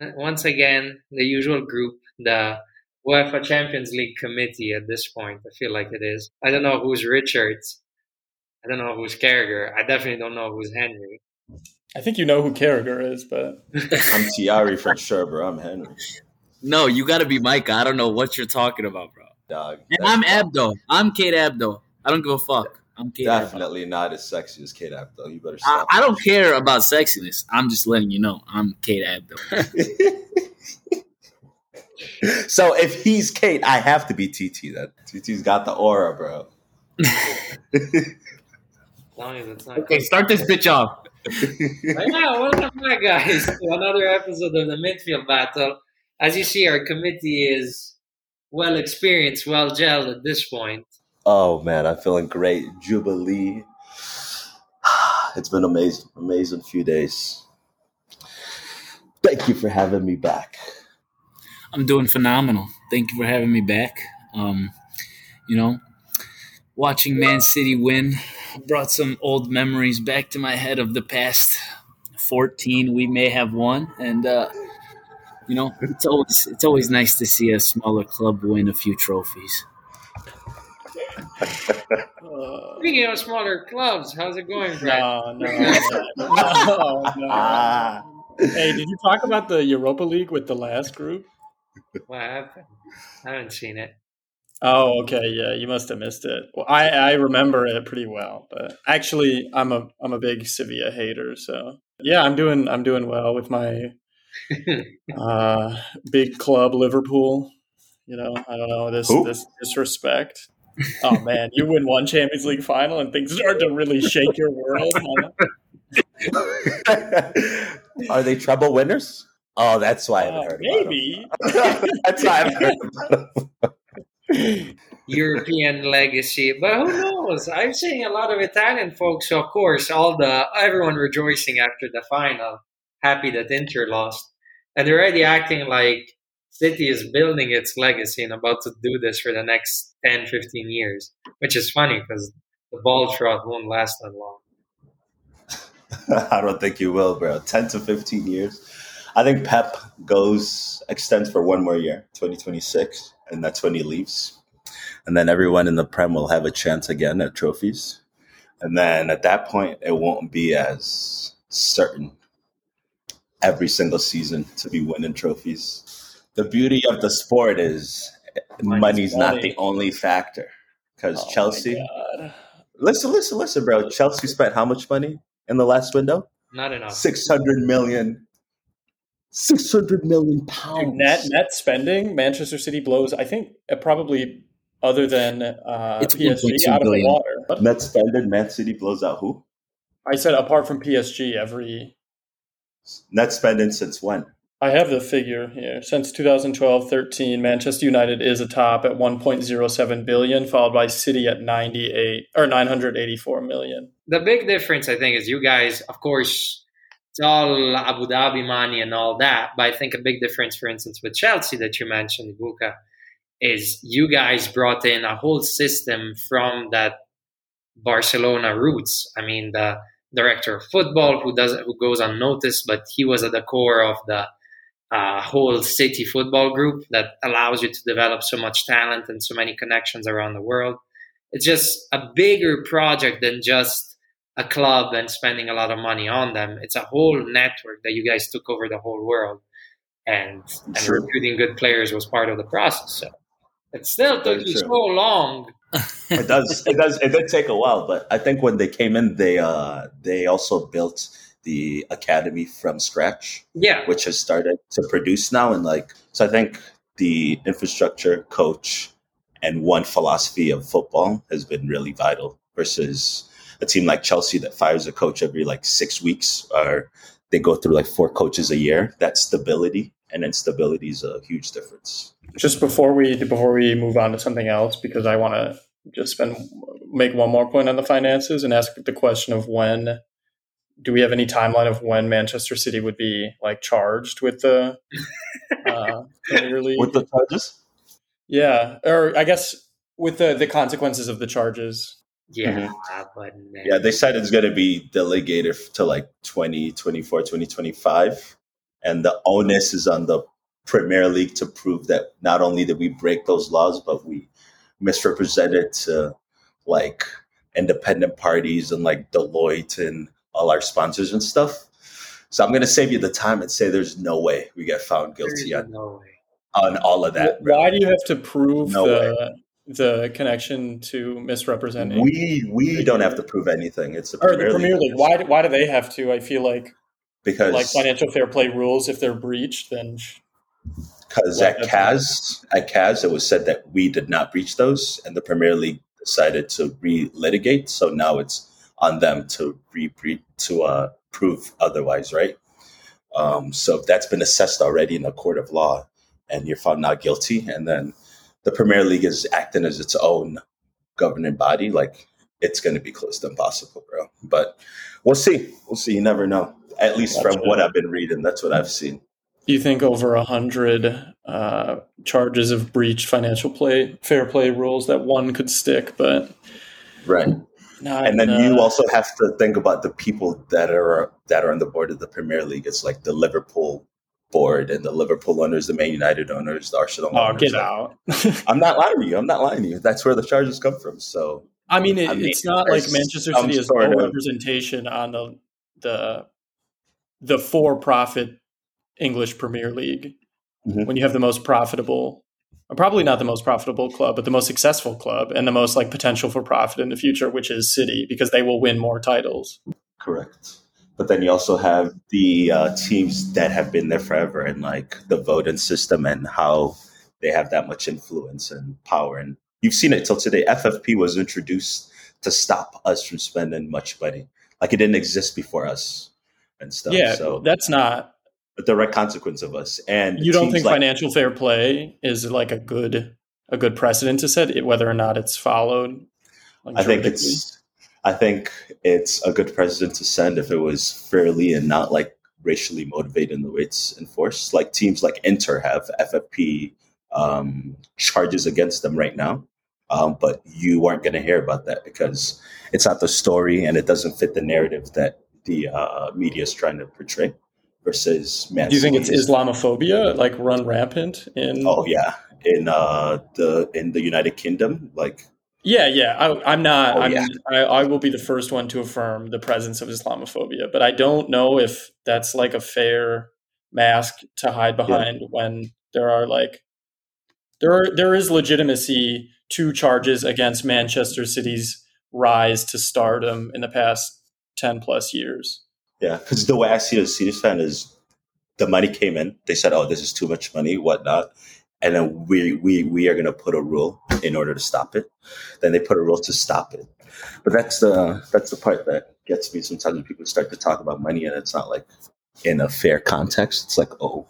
once again, the usual group, the UEFA Champions League committee at this point. I feel like it is. I don't know who's Richards. I don't know who's Carragher. I definitely don't know who's Henry. I think you know who Carragher is, but I'm Thierry from sure, bro. I'm Henry. No, you got to be Micah. I don't know what you're talking about, bro. Dog. And I'm Abdo. I'm Kate Abdo. I don't give a fuck. I'm Kate Definitely Abdo. not as sexy as Kate Abdo. You better stop. I, I, don't care about sexiness. I'm just letting you know I'm Kate Abdo. so if he's Kate, I have to be TT That TT's got the aura, bro. okay, start this bitch off. yeah, welcome back, guys, to another episode of the midfield battle. As you see, our committee is well experienced, well gelled at this point. Oh man, I'm feeling great. Jubilee. It's been amazing, amazing few days. Thank you for having me back. I'm doing phenomenal. Thank you for having me back. Um, you know, watching Man City win brought some old memories back to my head of the past 14 we may have won and uh, you know it's always it's always nice to see a smaller club win a few trophies Speaking of smaller clubs, how's it going, Brett? No, no, no, no. Hey, did you talk about the Europa League with the last group? What happened? I haven't seen it. Oh, okay, yeah, you must have missed it. Well, I I remember it pretty well, but actually, I'm a I'm a big Sevilla hater, so yeah, I'm doing I'm doing well with my uh, big club Liverpool. You know, I don't know this Who? this disrespect. Oh man, you win one Champions League final and things start to really shake your world. Huh? Are they treble winners? Oh, that's why I haven't uh, heard. Maybe that's why I haven't heard about them. European legacy. But who knows? I'm seeing a lot of Italian folks, of course, all the everyone rejoicing after the final, happy that Inter lost. And they're already acting like City is building its legacy and about to do this for the next 10, 15 years, which is funny because the ball trot won't last that long. I don't think you will, bro. 10 to 15 years. I think Pep goes, extends for one more year, 2026 and that's when he leaves. And then everyone in the Prem will have a chance again at trophies. And then at that point, it won't be as certain every single season to be winning trophies. The beauty of the sport is money's, money's money. not the only factor. Because oh Chelsea, listen, listen, listen, bro. Chelsea spent how much money in the last window? Not enough. 600 million 600 million pounds. Net net spending, Manchester City blows, I think, uh, probably other than uh, it's PSG out of the water. Net spending, Man City blows out who? I said apart from PSG, every. Net spending since when? I have the figure here. Since 2012-13, Manchester United is atop at 1.07 billion, followed by City at 98 or 984 million. The big difference, I think, is you guys, of course, it's all Abu Dhabi money and all that. But I think a big difference, for instance, with Chelsea that you mentioned, Buka, is you guys brought in a whole system from that Barcelona roots. I mean, the director of football who does who goes unnoticed, but he was at the core of the uh, whole city football group that allows you to develop so much talent and so many connections around the world. It's just a bigger project than just a club and spending a lot of money on them. It's a whole network that you guys took over the whole world, and and recruiting good players was part of the process. So it still took you so long. it does. It does. It did take a while, but I think when they came in, they uh they also built the academy from scratch. Yeah, which has started to produce now, and like so, I think the infrastructure, coach, and one philosophy of football has been really vital versus a team like Chelsea that fires a coach every like six weeks or they go through like four coaches a year. That stability and instability is a huge difference. Just before we before we move on to something else, because I want to just spend make one more point on the finances and ask the question of when do we have any timeline of when Manchester City would be like charged with the uh, with the charges? Yeah, or I guess with the the consequences of the charges. Yeah, mm-hmm. but yeah, they said it's going to be delegated to like 2024, 2025. and the onus is on the Premier League to prove that not only did we break those laws, but we misrepresented to like independent parties and like Deloitte and all our sponsors and stuff. So I'm going to save you the time and say there's no way we get found guilty on, no on all of that. Why do you have to prove No the the connection to misrepresenting? We we don't have to prove anything. It's the or Premier, the Premier League. League. Why why do they have to? I feel like Because like financial fair play rules. If they're breached, then because at that's CAS at CAS it was said that we did not breach those, and the Premier League decided to re-litigate. So now it's on them to re to uh, prove otherwise, right? Um, so if that's been assessed already in a court of law, and you're found not guilty, and then the Premier League is acting as its own governing body, like it's going to be close to impossible, bro. But we'll see. We'll see. You never know. At least from what I've been reading, that's what I've seen. you think over a hundred uh, charges of breach financial play fair play rules that one could stick, but Right. Not, and then uh, you also have to think about the people that are that are on the board of the Premier League. It's like the Liverpool board and the Liverpool owners, the Man United owners, the Arsenal oh owners. get out. I'm not lying to you. I'm not lying to you. That's where the charges come from. So I mean, it, I mean, it's not like Manchester City has no of- representation on the the the for profit English Premier League. Mhm. When you have the most profitable, probably not the most profitable club, but the most successful club and the most like potential for profit in the future, which is City, because they will win more titles. correct. But then you also have the uh, teams that have been there forever and like the voting system and how they have that much influence and power. And you've seen it till today. FFP was introduced to stop us from spending much money. Like it didn't exist before us and stuff. yeah, so that's not. A direct consequence of us. And You don't think like, financial fair play is like a good a good precedent to set, it, whether or not it's followed? like, I think it's I think it's a good precedent to send if it was fairly and not like racially motivated in the way it's enforced. Like teams like Inter have FFP um, charges against them right now, um, but you aren't going to hear about that because it's not the story and it doesn't fit the narrative that the uh, media is trying to portray. Versus Man Do you think it's Islamophobia like run rampant in? Oh yeah, in uh, the in the United Kingdom, like Yeah, yeah. I, I'm not. Oh, I'm, yeah. I, I will be the first one to affirm the presence of Islamophobia, but I don't know if that's like a fair mask to hide behind when there are like there are there is legitimacy to charges against Manchester City's rise to stardom in the past ten plus years. Yeah, because the way I see a Cedars fan is the money came in. They said, "Oh, this is too much money, whatnot," and then we we we are going to put a rule in order to stop it. Then they put a rule to stop it. But that's the that's the part that gets me. Sometimes when people start to talk about money, and it's not like in a fair context. It's like, oh,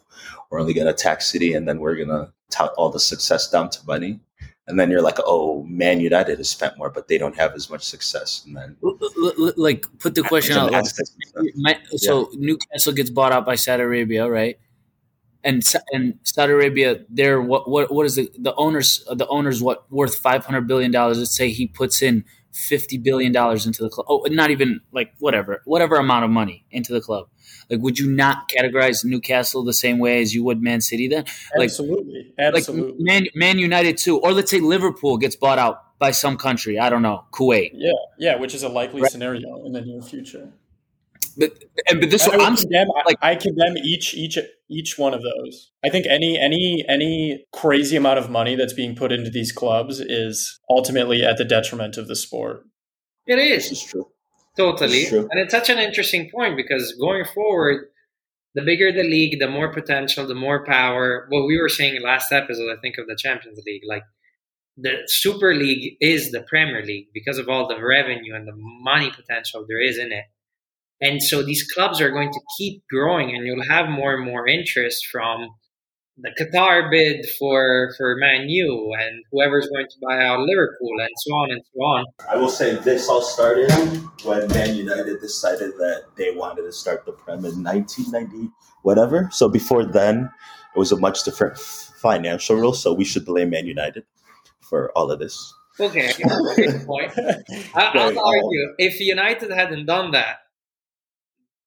we're only going to tax City, and then we're going to tout all the success down to money. And then you're like, oh, Man United has spent more, but they don't have as much success. And then like put the question out. Gymnastics and stuff. So Newcastle gets bought out by Saudi Arabia, right? And and Saudi Arabia, they're what what what is the the owners the owners what worth five hundred billion dollars? Let's say he puts in fifty billion dollars into the club. Oh, not even like whatever whatever amount of money into the club. Like, would you not categorize Newcastle the same way as you would Man City? Then, like Absolutely, like absolutely. Man Man United too, or let's say Liverpool gets bought out by some country. I don't know, Kuwait. yeah, yeah, which is a likely Right. scenario in the near future. But and but this I, would I'm condemn, like- I condemn each each each one of those. I think any any any crazy amount of money that's being put into these clubs is ultimately at the detriment of the sport. it is This is is true. totally, It's true. and it's such an interesting point because going forward, the bigger the league, the more potential, the more power. What we were saying last episode, I think, of the Champions League, like the Super League is the Premier League because of all the revenue and the money potential there is in it. And so these clubs are going to keep growing, and you'll have more and more interest from the Qatar bid for for Man U and whoever's going to buy out Liverpool and so on and so on. I will say this all started when Man United decided that they wanted to start the Prem in 1990, whatever. So before then, it was a much different f- financial rule. So we should blame Man United for all of this. Okay, good point. I, I'll argue if United hadn't done that,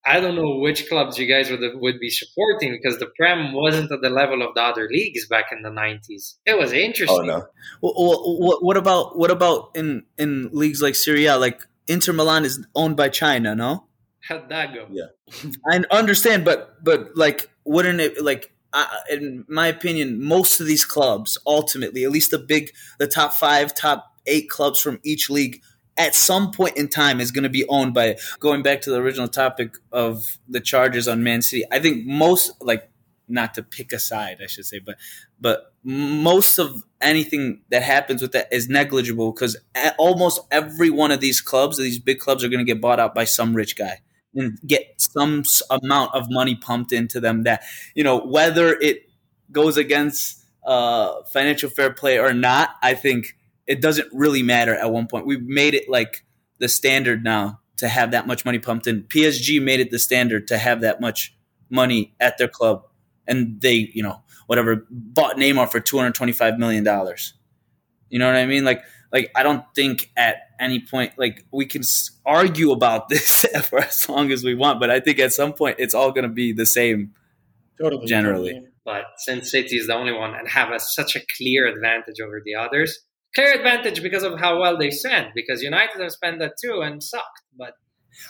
I don't know which clubs you guys would would be supporting because the Prem wasn't at the level of the other leagues back in the '90s. It was interesting. Oh no. Well, what, what about what about in in leagues like Serie A? Like Inter Milan is owned by China, no? How'd that go? Yeah. I understand, but but like, wouldn't it like? Uh, in my opinion, most of these clubs, ultimately, at least the big, the top five, top eight clubs from each league, at some point in time, is going to be owned by. Going back to the original topic of the charges on Man City, I think most, like, not to pick a side, I should say, but but most of anything that happens with that is negligible because almost every one of these clubs, these big clubs, are going to get bought out by some rich guy and get some amount of money pumped into them that you know whether it goes against uh, financial fair play or not i think it doesn't really matter at one point we've made it like the standard now to have that much money pumped in psg made it the standard to have that much money at their club and they you know whatever bought neymar for 225 million dollars you know what i mean like like I don't think at any point like we can argue about this for as long as we want, but I think at some point it's all going to be the same. Totally, generally. Totally. But since City is the only one and have a, such a clear advantage over the others, clear advantage because of how well they spent. Because United have spent that too and sucked. But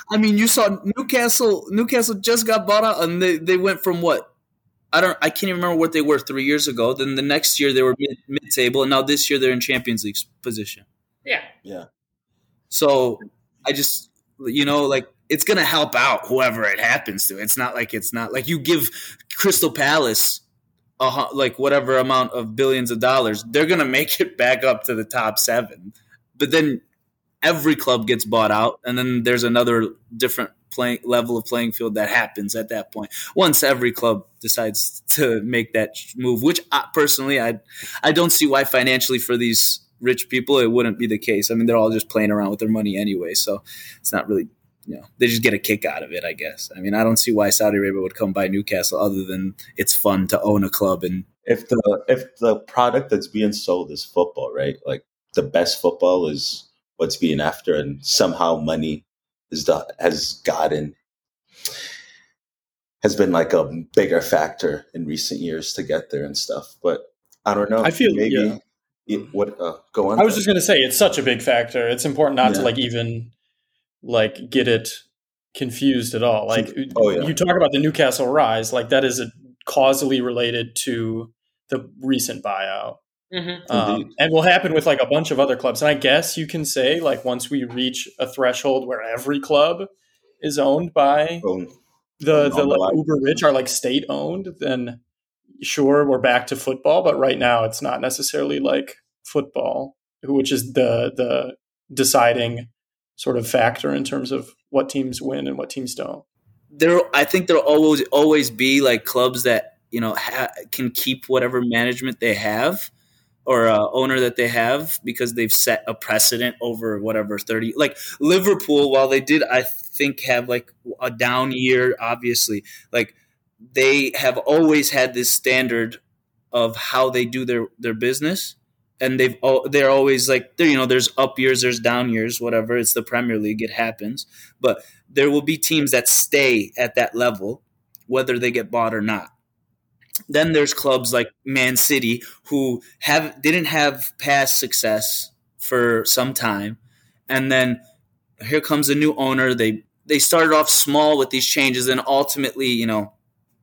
I mean, you saw Newcastle. Newcastle just got bought out, and they, they went from what I don't. I can't even remember what they were three years ago. Then the next year they were mid, mid table, and now this year they're in Champions League position. Yeah, yeah. So I just you know like it's gonna help out whoever it happens to. It's not like it's not like you give Crystal Palace a like whatever amount of billions of dollars, they're gonna make it back up to the top seven. But then every club gets bought out, and then there's another different level of playing field that happens at that point once every club decides to make that move which I, personally i i don't see why financially for these rich people it wouldn't be the case i mean they're all just playing around with their money anyway so it's not really you know they just get a kick out of it i guess i mean i don't see why saudi arabia would come buy newcastle other than it's fun to own a club and if the if the product that's being sold is football right like the best football is what's being after and somehow money is the, has gotten has been like a bigger factor in recent years to get there and stuff. But I don't know. I feel maybe yeah. it, what uh, go on. I was just going to say it's such a big factor. It's important not Yeah. to like even like get it confused at all. Like Oh, yeah. you talk about the Newcastle rise, like that is a, causally related to the recent buyout. mm-hmm. Um, and will happen with like a bunch of other clubs. And I guess you can say like once we reach a threshold where every club is owned by Oh, the on the the like, uber rich are like state owned, then sure we're back to football. But right now it's not necessarily like football, which is the the deciding sort of factor in terms of what teams win and what teams don't. there i think there'll always always be like clubs that you know ha- can keep whatever management they have or uh, owner that they have because they've set a precedent over whatever 30 like liverpool while they did i think have like a down year obviously like they have always had this standard of how they do their their business and they've al- they're always like you know there's up years there's down years whatever it's the premier league it happens. But there will be teams that stay at that level whether they get bought or not. Then there's clubs like man city who have didn't have past success for some time. And then here comes a new owner. They they started off small with these changes and ultimately you know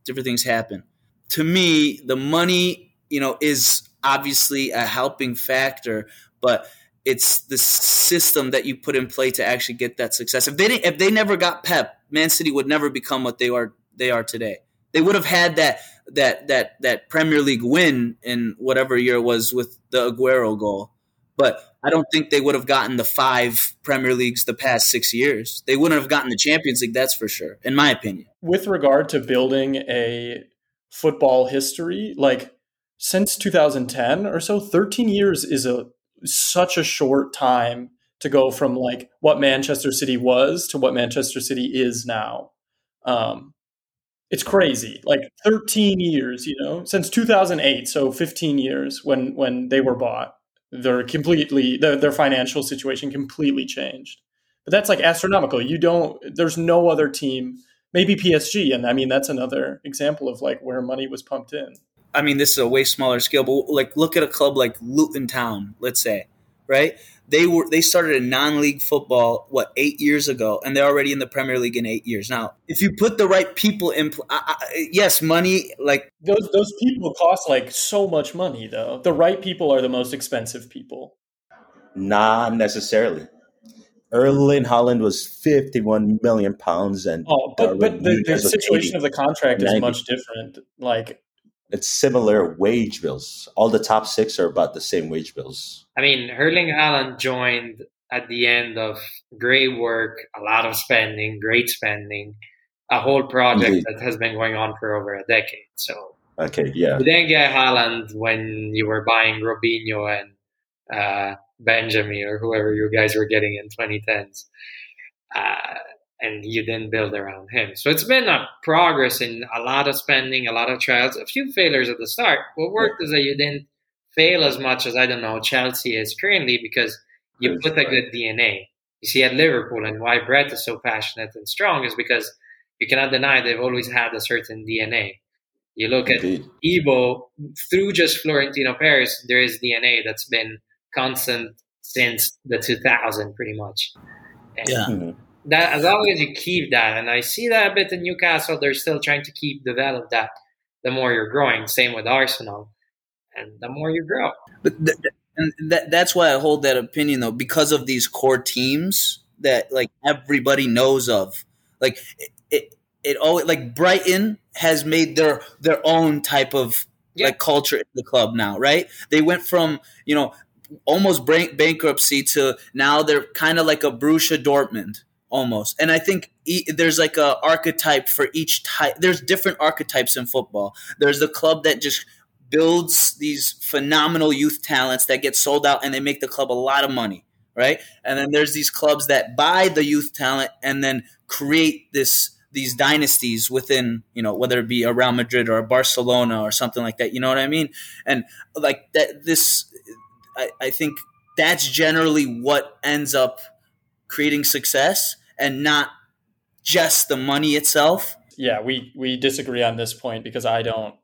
different things happen. To me the money you know is obviously a helping factor but it's the system that you put in play to actually get that success if they if they never got pep man city would never become what they are they are today they would have had that that that that premier league win in whatever year it was with the aguero goal but I don't think they would have gotten the five Premier Leagues the past six years. They wouldn't have gotten the Champions League, that's for sure, in my opinion. With regard to building a football history, like since 2010 or so, 13 years is a such a short time to go from like what Manchester City was to what Manchester City is now. Um, it's crazy. Like 13 years, you know, since 2008, so 15 years when when they were bought. They're completely their, their financial situation completely changed. But that's like astronomical. You don't there's no other team maybe PSG, and I mean that's another example of like where money was pumped in. I mean, this is a way smaller scale, but like look at a club like Luton Town, let's say, right? They were they started a non-league football what eight years ago, and they're already in the Premier League in eight years. Now, if you put the right people in, I, I, yes, money like those those people cost like so much money though. The right people are the most expensive people. Not necessarily. Erling Haaland was 51 million pounds, and oh, but, but the, the situation of the contract 90. is much different. Like it's similar wage bills. All the top six are about the same wage bills. I mean, Erling Haaland joined at the end of great work, a lot of spending, great spending, a whole project Indeed. that has been going on for over a decade. So, okay, yeah. You didn't get Haaland when you were buying Robinho and uh, Benjani or whoever you guys were getting in 2010s. Uh, and you didn't build around him. So it's been a progress in a lot of spending, a lot of trials, a few failures at the start. What worked is that you didn't fail as much as I don't know Chelsea is currently because you put a good DNA. You see at Liverpool and why Brett is so passionate and strong is because you cannot deny they've always had a certain DNA. You look Indeed. at Ibo through just Florentino Perez, there is DNA that's been constant since the 2000 pretty much. And yeah. Mm-hmm that as long as you keep that, and I see that a bit in Newcastle, they're still trying to keep develop that. The more you're growing, same with Arsenal, and the more you grow. But th- and that, that's why I hold that opinion though, because of these core teams that like everybody knows of. Like it, it, it always like Brighton has made their their own type of yeah. like culture in the club now, right? They went from you know almost bankruptcy to now they're kind of like a Borussia Dortmund almost. And I think e- there's like a archetype for each type. There's different archetypes in football. There's the club that just builds these phenomenal youth talents that get sold out and they make the club a lot of money, right? And then there's these clubs that buy the youth talent and then create this these dynasties within, you know, whether it be a Real Madrid or a Barcelona or something like that. You know what I mean? And like that this I, I think that's generally what ends up creating success and not just the money itself. Yeah, we we disagree on this point because I don't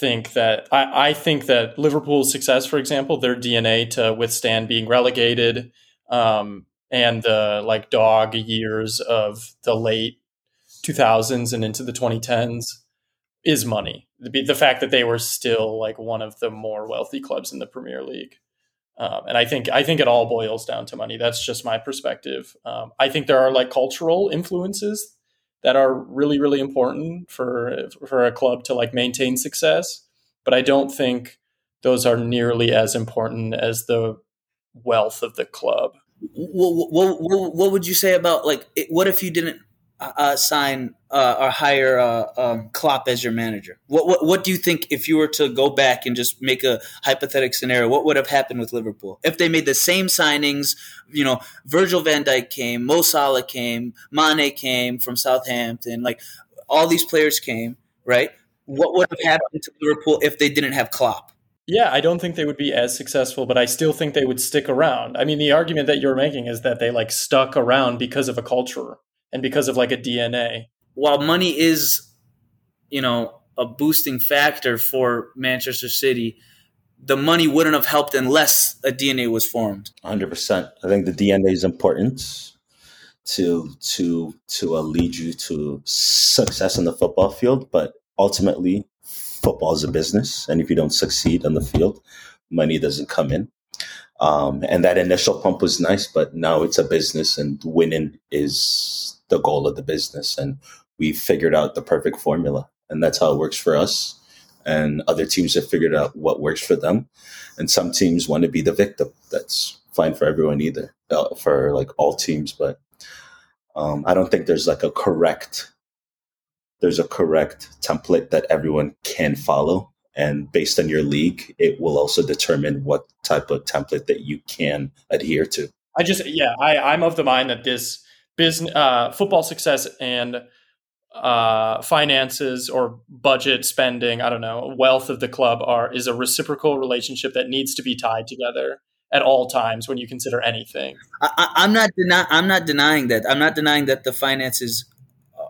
think that I, I think that Liverpool's success, for example, their DNA to withstand being relegated, um, and the like dog years of the late 2000s and into the 2010s is money. The, the fact that they were still like one of the more wealthy clubs in the Premier League. Um, and I think I think it all boils down to money. That's just my perspective. Um, I think there are like cultural influences that are really really important for for a club to like maintain success, but I don't think those are nearly as important as the wealth of the club. What, what, what would you say about like what if you didn't uh, sign uh, or hire uh, um, Klopp as your manager? What, what what do you think if you were to go back and just make a hypothetical scenario? What would have happened with Liverpool if they made the same signings? You know, Virgil Van Dijk came, Mo Salah came, Mane came from Southampton. Like all these players came, right? What would have happened to Liverpool if they didn't have Klopp? Yeah, I don't think they would be as successful, but I still think they would stick around. I mean, the argument that you're making is that they like stuck around because of a culture and because of like a DNA. While money is, you know, a boosting factor for Manchester City, the money wouldn't have helped unless a DNA was formed. 100%. I think the DNA is important to to to uh, lead you to success in the football field, but ultimately football is a business and if you don't succeed on the field, money doesn't come in. Um, and that initial pump was nice, but now it's a business and winning is the goal of the business. And we figured out the perfect formula. And that's how it works for us. And other teams have figured out what works for them. And some teams want to be the victim. That's fine for everyone either, uh, for like all teams. But um, I don't think there's like a correct there's a correct template that everyone can follow and based on your league it will also determine what type of template that you can adhere to i just yeah i i'm of the mind that this business, uh, football success and uh, finances or budget spending, I don't know, wealth of the club are is a reciprocal relationship that needs to be tied together at all times when you consider anything. I, am not deni- I'm not denying that. I'm not denying that the finances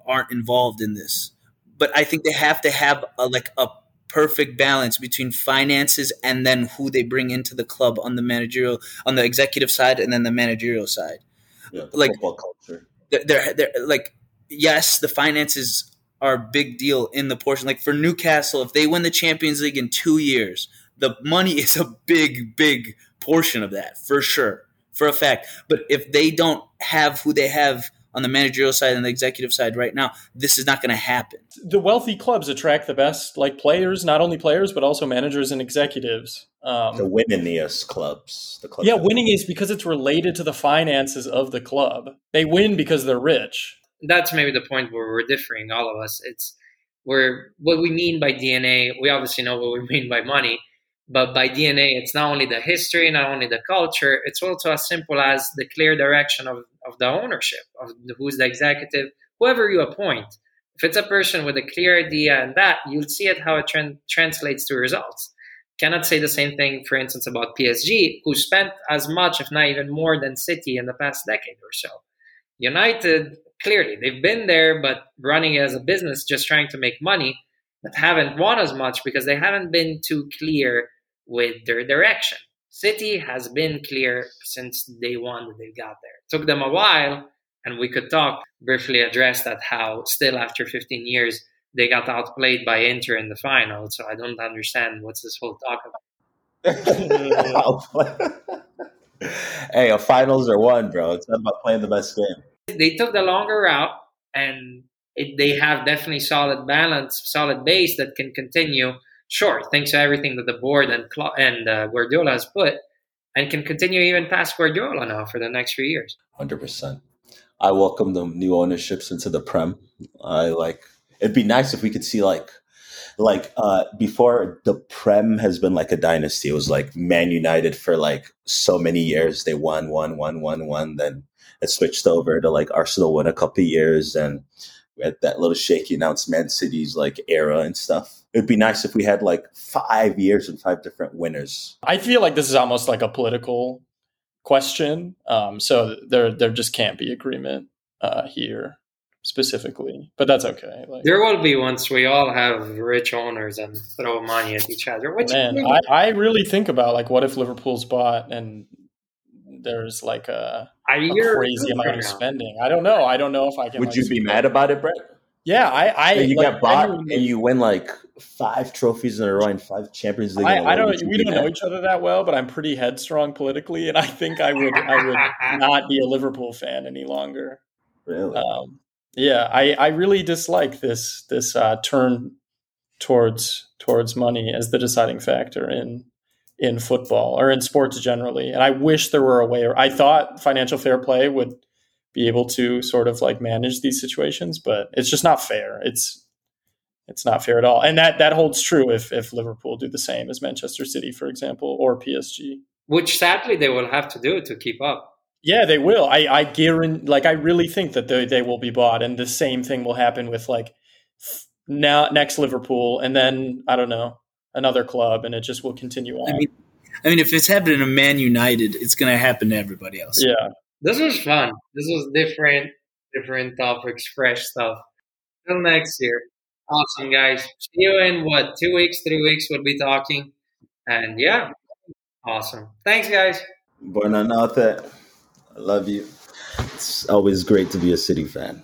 aren't involved in this. But I think they have to have a, like a perfect balance between finances and then who they bring into the club on the managerial, on the executive side, and then the managerial side. Yeah, Like- football culture. They're, they're, they're like, yes, the finances are a big deal in the portion. Like for Newcastle, if they win the Champions League in two years, the money is a big, big portion of that for sure, for a fact. But if they don't have who they have on the managerial side and the executive side right now, this is not going to happen. The wealthy clubs attract the best like players, not only players but also managers and executives. Um, The winningest clubs. The clubs yeah, winning is because it's related to the finances of the club. They win because they're rich. that's maybe the point where we're differing, all of us. It's where what we mean by DNA. We obviously know what we mean by money, but by DNA, it's not only the history, not only the culture. It's also as simple as the clear direction of, of the ownership, of who's the executive, whoever you appoint. If it's a person with a clear idea and that, you'll see it how it tran- translates to results. Cannot say the same thing, for instance, about PSG, who spent as much, if not even more, than City in the past decade or so. United, clearly, they've been there, but running as a business, just trying to make money, but haven't won as much because they haven't been too clear with their direction. City has been clear since day one that they got there. Took them a while, and we could talk briefly address that how still after 15 years they got outplayed by Inter in the final. So I don't understand what's this whole talk about. hey, a finals are won, bro. It's not about playing the best game. they took the longer route and it, they have definitely solid balance, solid base that can continue. Sure, thanks to everything that the board and Cla- and uh, Guardiola has put, and can continue even past Guardiola now for the next few years. Hundred percent. I welcome the new ownerships into the Prem. I like. It'd be nice if we could see like, like uh before the Prem has been like a dynasty. It was like Man United for like so many years. They won, won, won, won, won. Then it switched over to like Arsenal won a couple years, and we had that little shaky announced Man City's like era and stuff. It'd be nice if we had like five years and five different winners. I feel like this is almost like a political question. Um, so there there just can't be agreement uh, here specifically, but that's okay. Like, There will be once we all have rich owners and throw money at each other. Which man, I, I really think about like what if Liverpool's bought and there's like a, a a year crazy amount of spending. I don't know. I don't know if I can. Would like, you be mad about it, Brett? Yeah, I. I Hey, you like, get bought genuinely- and you win like five trophies in a row and five Champions League. in a I. I don't. Would We don't know each other that well, but I'm pretty headstrong politically, and I think I would. I would not be a Liverpool fan any longer. Really? Um, yeah, I, I really dislike this this uh, turn towards towards money as the deciding factor in in football or in sports generally. And I wish there were a way. Or I thought financial fair play would be able to sort of like manage these situations, but it's just not fair. It's it's not fair at all. And that that holds true if if Liverpool do the same as Manchester City, for example, or PSG. Which sadly they will have to do to keep up. Yeah, they will. I, I guarantee, like, I really think that they, they will be bought, and the same thing will happen with like now next Liverpool, and then I don't know another club, and it just will continue on. I mean, I mean, if it's happening to Man United, it's going to happen to everybody else. yeah, This was fun. This was different, different topics, fresh stuff. Till next year. Awesome, guys. See you in what, two weeks, three weeks, we'll be talking. And yeah, awesome. Thanks, guys. Buonanotte. I love you. It's always great to be a City fan.